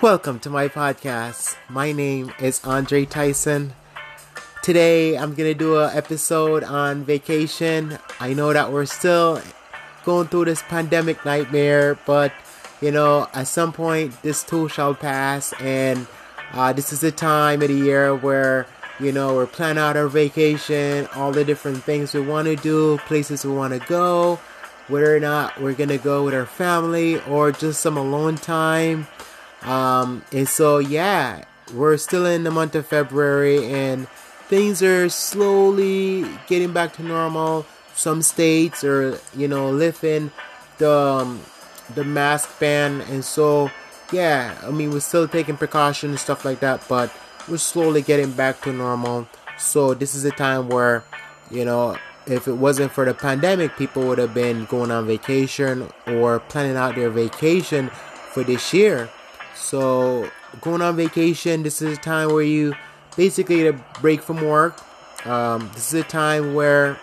Welcome to my podcast. My name is Andre Tyson. Today I'm gonna do an episode on vacation. I know that we're still going through this pandemic nightmare, but you know, at some point this too shall pass, and uh, this is the time of the year where you know we're planning out our vacation, all the different things we want to do, places we want to go, whether or not we're gonna go with our family or just some alone time. Um, and so yeah, we're still in the month of February, and things are slowly getting back to normal. Some states are, you know, lifting the um, the mask ban, and so yeah, I mean we're still taking precautions and stuff like that, but we're slowly getting back to normal. So this is a time where, you know, if it wasn't for the pandemic, people would have been going on vacation or planning out their vacation for this year. So going on vacation, this is a time where you basically get a break from work. Um, this is a time where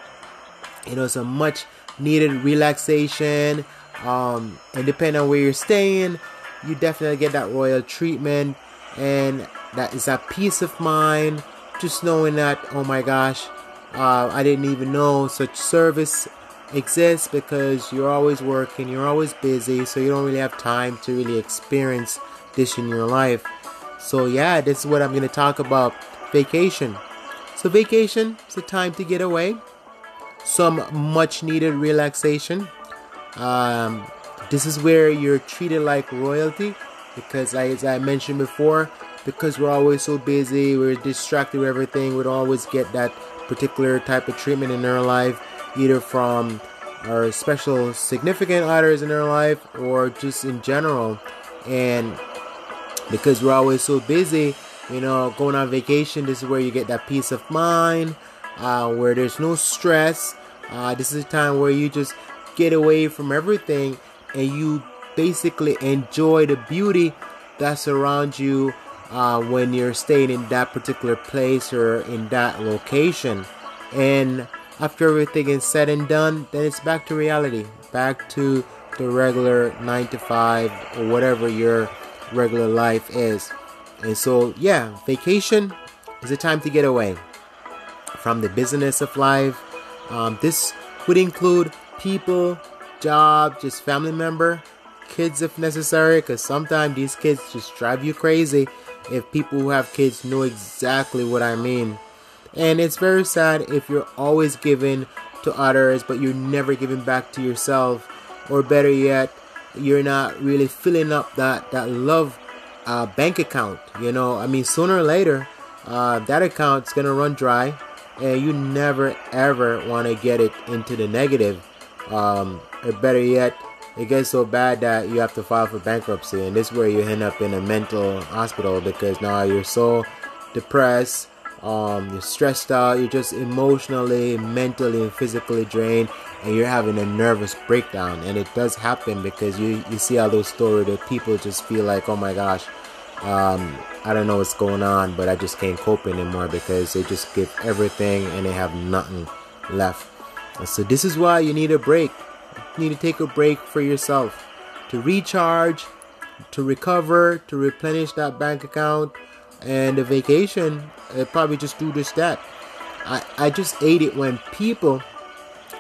you know it's a much needed relaxation. Um, and depending on where you're staying, you definitely get that royal treatment, and that is a peace of mind. Just knowing that, oh my gosh, uh, I didn't even know such service exists because you're always working, you're always busy, so you don't really have time to really experience this in your life. So, yeah, this is what I'm going to talk about vacation. So, vacation is a time to get away, some much needed relaxation. Um, this is where you're treated like royalty because, as I mentioned before, because we're always so busy, we're distracted with everything, we don't always get that particular type of treatment in our life, either from our special significant others in our life or just in general. And because we're always so busy, you know, going on vacation, this is where you get that peace of mind, uh, where there's no stress. Uh, this is a time where you just get away from everything and you basically enjoy the beauty that surrounds you uh, when you're staying in that particular place or in that location. And after everything is said and done, then it's back to reality, back to the regular 9 to 5 or whatever your regular life is. And so, yeah, vacation is a time to get away from the business of life. Um, this would include people, job, just family member, kids if necessary, because sometimes these kids just drive you crazy if people who have kids know exactly what I mean. And it's very sad if you're always giving to others, but you're never giving back to yourself, or better yet, you're not really filling up that that love uh, bank account. You know, I mean, sooner or later, uh, that account's gonna run dry, and you never ever want to get it into the negative. Um, or better yet, it gets so bad that you have to file for bankruptcy, and this is where you end up in a mental hospital because now you're so depressed, um, you're stressed out, you're just emotionally, mentally, and physically drained, and you're having a nervous breakdown. And it does happen because you you see all those stories that people just feel like, oh my gosh, um, I don't know what's going on, but I just can't cope anymore because they just give everything and they have nothing left. So this is why you need a break. You need to take a break for yourself to recharge, to recover, to replenish that bank account, and the vacation. It probably just do this that. I I just hate it when people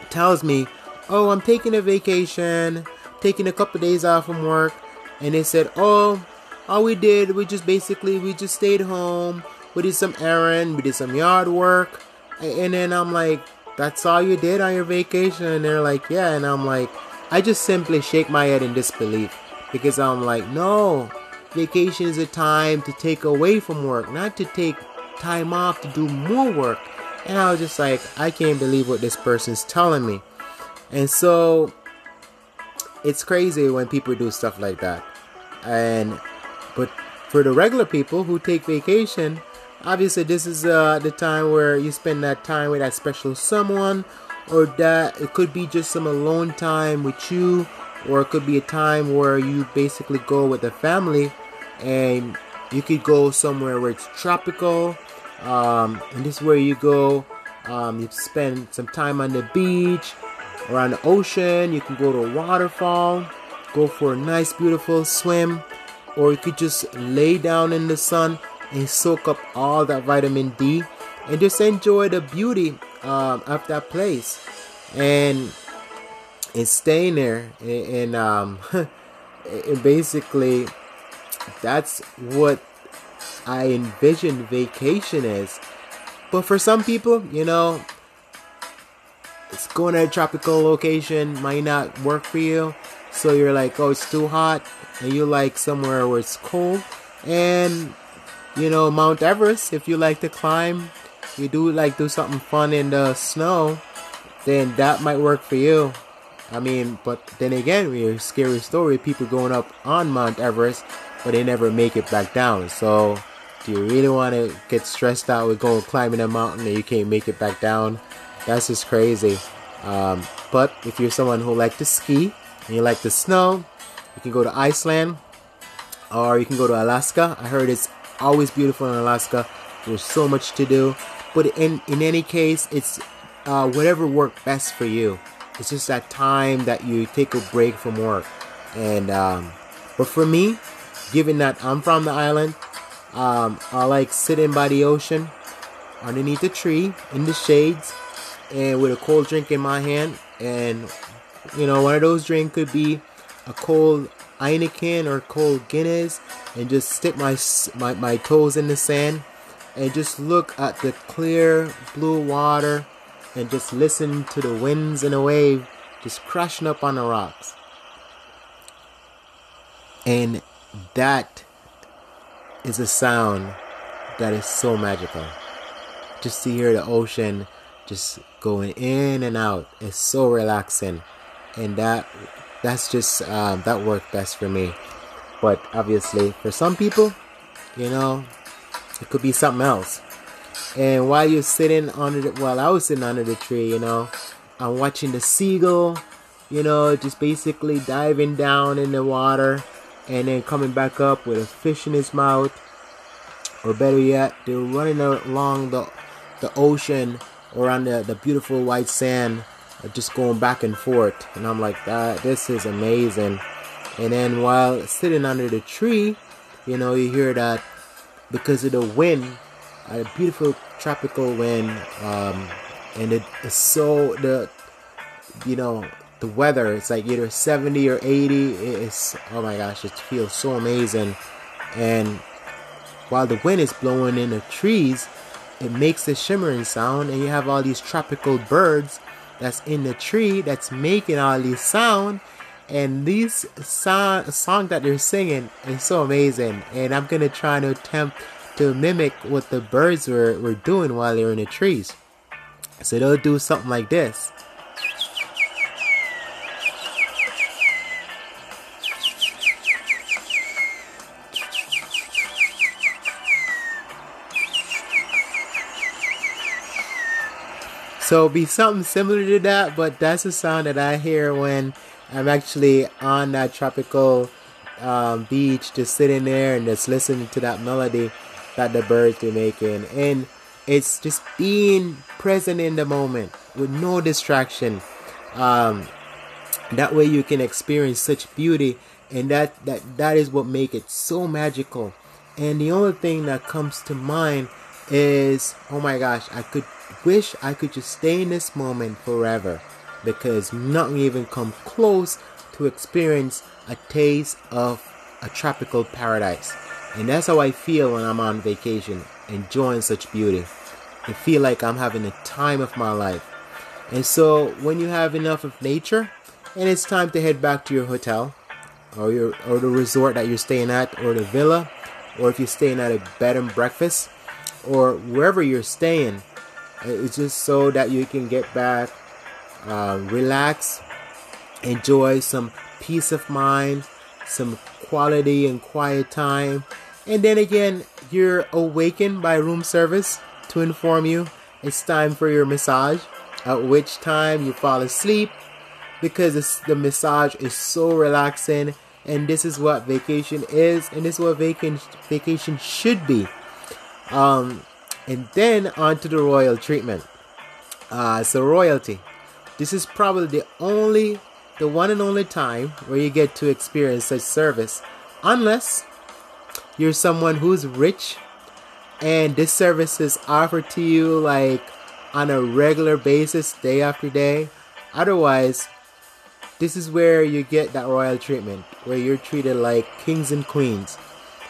tells me, "Oh, I'm taking a vacation, taking a couple of days off from work," and they said, "Oh." all we did we just basically we just stayed home we did some errand we did some yard work and then i'm like that's all you did on your vacation and they're like yeah and i'm like i just simply shake my head in disbelief because i'm like no vacation is a time to take away from work not to take time off to do more work. And i was just like i can't believe what this person's telling me. And so it's crazy when people do stuff like that. And but for the regular people who take vacation, obviously this is uh, the time where you spend that time with that special someone, or that it could be just some alone time with you, or it could be a time where you basically go with the family, and you could go somewhere where it's tropical. Um, and this is where you go. Um, you spend some time on the beach or on the ocean. You can go to a waterfall, go for a nice, beautiful swim or you could just lay down in the sun and soak up all that vitamin D and just enjoy the beauty um, of that place and and staying there and, and um and basically that's what I envision vacation is. But for some people you know it's going to a tropical location might not work for you. So you're like oh it's too hot and you like somewhere where it's cold. And you know Mount Everest if you like to climb you do like do something fun in the snow then that might work for you. I mean but then again we hear scary story people going up on Mount Everest but they never make it back down. So do you really want to get stressed out with going climbing a mountain and you can't make it back down? That's just crazy. Um, but if you're someone who like to ski and you like the snow you can go to Iceland or you can go to Alaska. I heard it's always beautiful in Alaska. There's so much to do, but in in any case, it's uh, whatever worked best for you. It's just that time that you take a break from work, and um, but for me, given that I'm from the island, um, I like sitting by the ocean, underneath a tree in the shades, and with a cold drink in my hand, and you know one of those drinks could be a cold Heineken or cold Guinness and just stick my, my, my toes in the sand and just look at the clear blue water and just listen to the winds and the wave just crashing up on the rocks. And that is a sound that is so magical. Just to hear the ocean just going in and out is so relaxing. And that that's just um, that worked best for me. But obviously, for some people, you know, it could be something else. And while you're sitting under the, while I was sitting under the tree, you know, I'm watching the seagull, you know, just basically diving down in the water and then coming back up with a fish in his mouth. Or better yet, they're running along the the ocean or on the, the beautiful white sand just going back and forth and i'm like that this is amazing and then while sitting under the tree you know you hear that because of the wind a beautiful tropical wind um, and it is so the you know the weather it's like either 70 or 80 it's oh my gosh it feels so amazing. And while the wind is blowing in the trees it makes a shimmering sound and you have all these tropical birds that's in the tree that's making all these sound and these song song that they're singing is so amazing. And i'm gonna try to attempt to mimic what the birds were, were doing while they're in the trees. So they'll do something like this So be something similar to that, but that's the sound that I hear when I'm actually on that tropical um, beach, just sitting there and just listening to that melody that the birds are making. And it's just being present in the moment with no distraction. Um, that way you can experience such beauty and that, that that is what make it so magical. And the only thing that comes to mind is oh my gosh, I could wish I could just stay in this moment forever because nothing even come close to experience a taste of a tropical paradise. And that's how I feel when I'm on vacation, enjoying such beauty. I feel like I'm having the time of my life. And so when you have enough of nature and it's time to head back to your hotel or your or the resort that you're staying at or the villa or if you're staying at a bed and breakfast or wherever you're staying, it's just so that you can get back, uh, relax, enjoy some peace of mind, some quality and quiet time. And then again, you're awakened by room service to inform you it's time for your massage, at which time you fall asleep because the massage is so relaxing. And this is what vacation is, and this is what vacation vacation should be. Um, and then on to the royal treatment. Uh, so royalty. This is probably the only, the one and only time where you get to experience such service, unless you're someone who's rich and this service is offered to you like on a regular basis, day after day. Otherwise, this is where you get that royal treatment, where you're treated like kings and queens.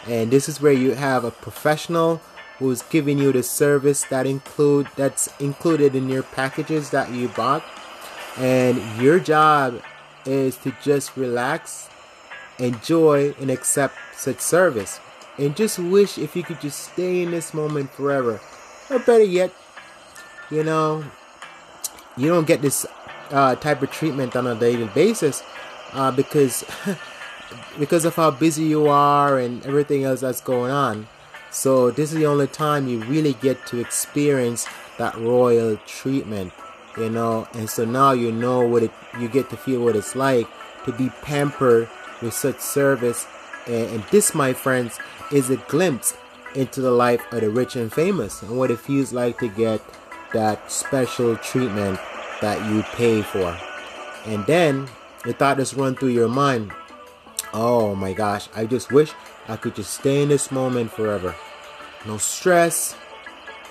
And this is where you have a professional who's giving you the service that include that's included in your packages that you bought. And your job is to just relax, enjoy, and accept such service. And just wish if you could just stay in this moment forever. Or better yet, you know, you don't get this uh, type of treatment on a daily basis uh, because because of how busy you are and everything else that's going on. So this is the only time you really get to experience that royal treatment, you know. And so now you know what it you get to feel what it's like to be pampered with such service. And, and this, my friends, is a glimpse into the life of the rich and famous and what it feels like to get that special treatment that you pay for. And then the thought just run through your mind. Oh my gosh, I just wish I could just stay in this moment forever. No stress,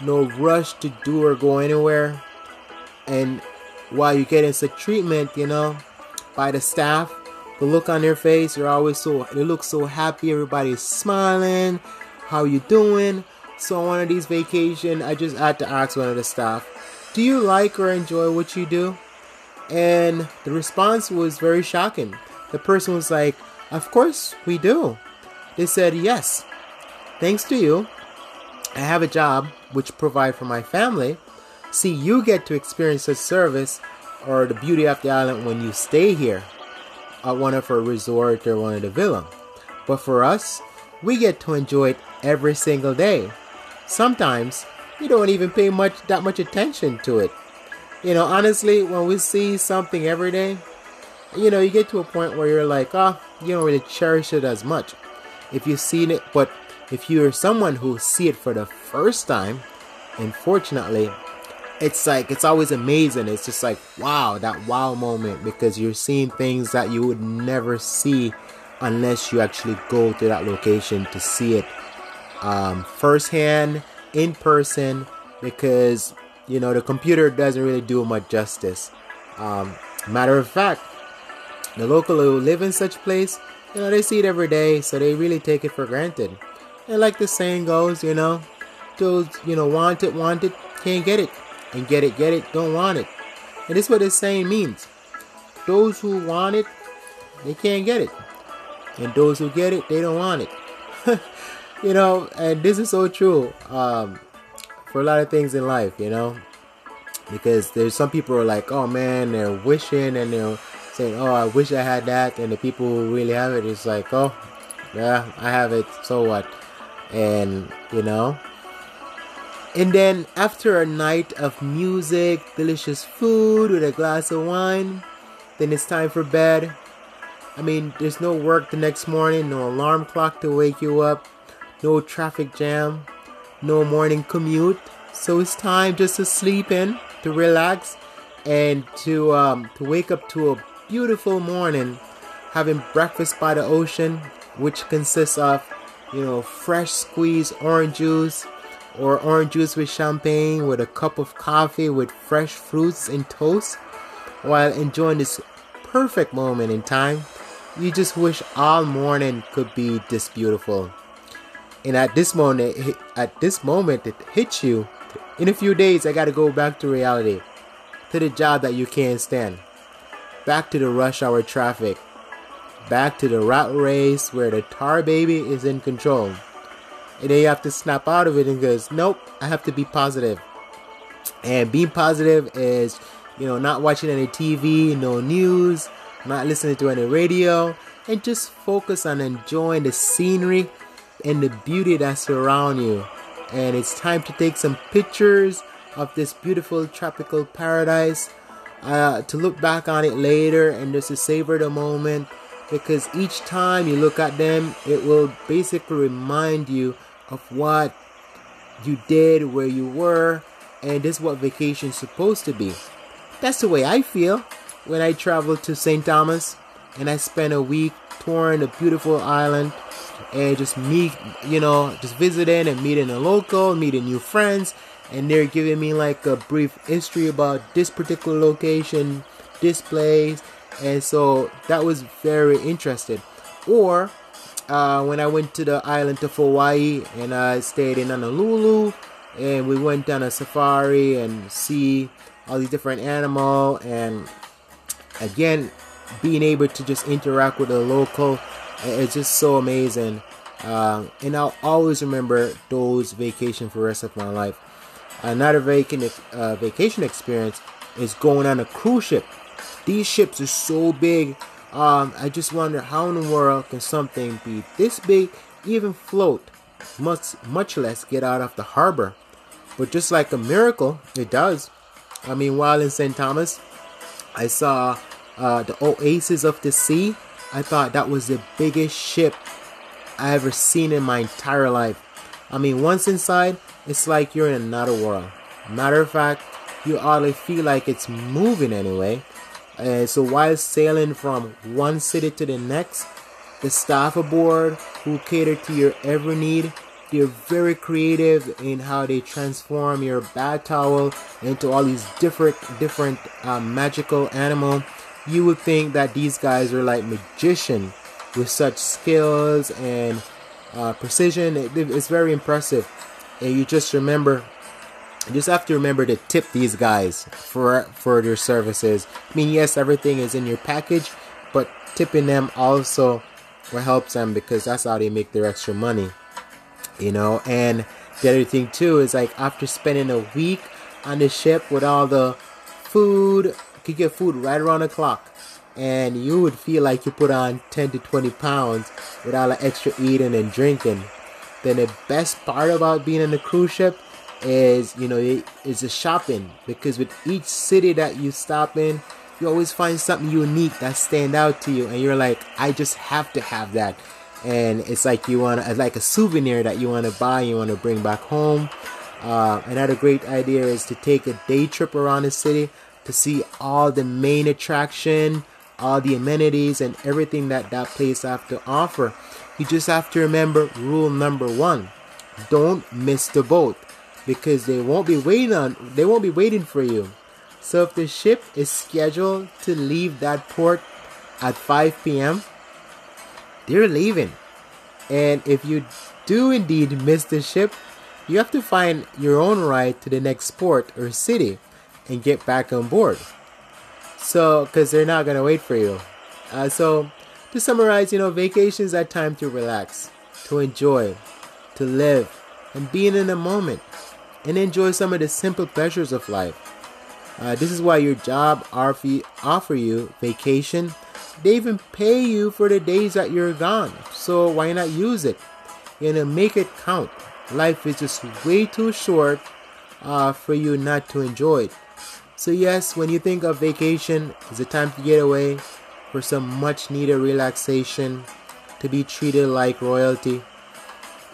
no rush to do or go anywhere. And while you're getting such treatment, you know, by the staff, the look on their face, you're always so they look so happy, everybody's smiling. How you doing? So on one of these vacation, I just had to ask one of the staff, do you like or enjoy what you do? And the response was very shocking. The person was like, Of course we do. They said, Yes. Thanks to you, I have a job which provide for my family. See, you get to experience the service or the beauty of the island when you stay here at one of our resort or one of the villa. But for us, we get to enjoy it every single day. Sometimes you don't even pay much that much attention to it. You know, honestly, when we see something every day, you know, you get to a point where you're like, oh, you don't really cherish it as much. If you've seen it, but if you're someone who see it for the first time, unfortunately, it's like it's always amazing. It's just like wow, that wow moment because you're seeing things that you would never see unless you actually go to that location to see it um, firsthand in person because you know the computer doesn't really do much justice. Um, matter of fact, the local who live in such place, you know, they see it every day, so they really take it for granted. And like the saying goes, you know, those you know want it, want it, can't get it, and get it, get it, don't want it. And this is what this saying means. Those who want it, they can't get it, and those who get it, they don't want it. you know, and this is so true um, for a lot of things in life, you know, because there's some people are like, oh man, they're wishing and they're saying, oh, I wish I had that, and the people who really have it, it's like, oh, yeah, I have it, so what? And you know, and then after a night of music, delicious food with a glass of wine, then it's time for bed. I mean, there's no work the next morning, no alarm clock to wake you up no traffic jam, no morning commute. So it's time just to sleep in, to relax, and to um, to wake up to a beautiful morning, having breakfast by the ocean, which consists of you know fresh squeezed orange juice or orange juice with champagne with a cup of coffee with fresh fruits and toast while enjoying this perfect moment in time. You just wish all morning could be this beautiful. And at this moment at this moment it hits you. In a few days i gotta go back to reality to the job that you can't stand back to the rush hour traffic back to the rat race where the tar baby is in control and then you have to snap out of it and goes nope i have to be positive. and being positive is you know not watching any tv no news not listening to any radio and just focus on enjoying the scenery and the beauty that surround you. And it's time to take some pictures of this beautiful tropical paradise. Uh, to look back on it later and just to savor the moment because each time you look at them, it will basically remind you of what you did, where you were, and this is what vacation's supposed to be. That's the way I feel when I travel to St. Thomas and I spend a week touring the beautiful island and just meet, you know, just visiting and meeting a local, meeting new friends, and they're giving me like a brief history about this particular location, this place, and so that was very interesting. Or uh, when I went to the island of Hawaii and I stayed in Honolulu, and we went on a safari and see all these different animal and again being able to just interact with the local it's just so amazing. Um, and I'll always remember those vacations for the rest of my life another vacation uh, vacation experience is going on a cruise ship these ships are so big um, I just wonder how in the world can something be this big even float much much less get out of the harbor but just like a miracle it does I mean, while in St. Thomas, I saw uh, the Oasis of the Sea. I thought that was the biggest ship I ever seen in my entire life. I mean, once inside, it's like you're in another world. Matter of fact, you oddly feel like it's moving anyway. And so while sailing from one city to the next, the staff aboard who cater to your every need they're very creative in how they transform your bath towel into all these different different uh, magical animal you would think that these guys are like magician with such skills and uh, precision it, it's very impressive and you just remember you just have to remember to tip these guys for for their services. I mean yes everything is in your package but tipping them also will help them because that's how they make their extra money you know? And the other thing too is like after spending a week on the ship with all the food you could get food right around the clock. And you would feel like you put on 10 to 20 pounds with all the extra eating and drinking then the best part about being in a cruise ship is you know it is the shopping. Because with each city that you stop in you always find something unique that stand out to you. And you're like i just have to have that. And it's like you want like a souvenir that you want to buy you want to bring back home. Uh, another great idea is to take a day trip around the city to see all the main attraction all the amenities and everything that that place have to offer you just have to remember rule number one don't miss the boat because they won't be waiting on they won't be waiting for you so if the ship is scheduled to leave that port at 5 p.m they're leaving. And if you do indeed miss the ship, you have to find your own ride to the next port or city and get back on board. So, because they're not going to wait for you. Uh, so, to summarize, you know, vacations are time to relax, to enjoy, to live, and being in the moment, and enjoy some of the simple pleasures of life. Uh, this is why your job offer you vacation they even pay you for the days that you're gone. So why not use it? You know, make it count. Life is just way too short uh, for you not to enjoy it. So yes, when you think of vacation, it's a time to get away for some much needed relaxation, to be treated like royalty.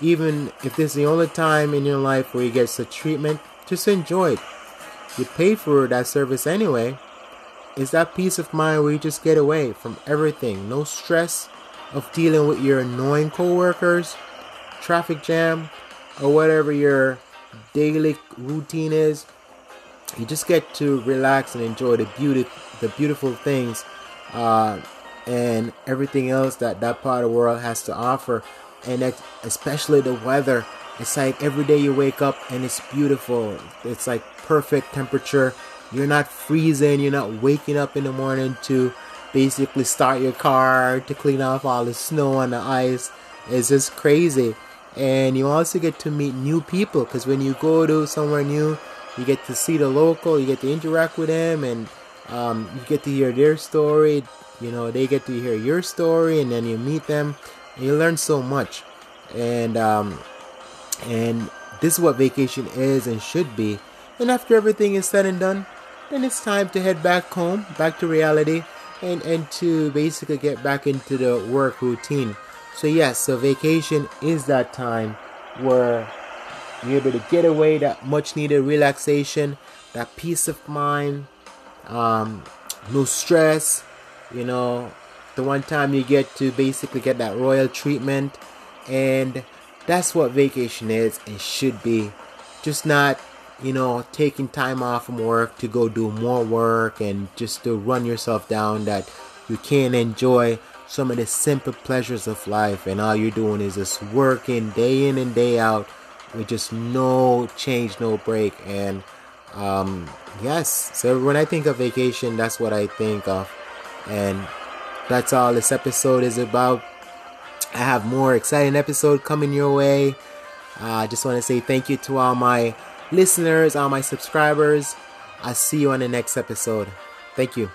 Even if this is the only time in your life where you get such treatment, just enjoy it. You pay for that service anyway, It's that peace of mind where you just get away from everything. No stress of dealing with your annoying coworkers, traffic jam, or whatever your daily routine is. You just get to relax and enjoy the beauty, the beautiful things, uh, and everything else that that part of the world has to offer, and especially the weather. It's like every day you wake up and it's beautiful. It's like perfect temperature you're not freezing, you're not waking up in the morning to basically start your car to clean off all the snow and the ice. It's just crazy. And you also get to meet new people because when you go to somewhere new, you get to see the local, you get to interact with them, and um, you get to hear their story. You know, they get to hear your story, and then you meet them, and you learn so much. And um, and this is what vacation is and should be. And after everything is said and done, then it's time to head back home, back to reality, and, and to basically get back into the work routine. So, yes, so vacation is that time where you're able to get away that much needed relaxation, that peace of mind, um, no stress, you know, the one time you get to basically get that royal treatment And that's what vacation is and should be. Just not, you know, taking time off from work to go do more work and just to run yourself down that you can't enjoy some of the simple pleasures of life and all you're doing is just working day in and day out with just no change, no break. And um, yes, so when I think of vacation, that's what I think of. And that's all this episode is about. I have more exciting episode coming your way. Uh, I uh, just want to say thank you to all my listeners, all my subscribers. I'll see you on the next episode. Thank you.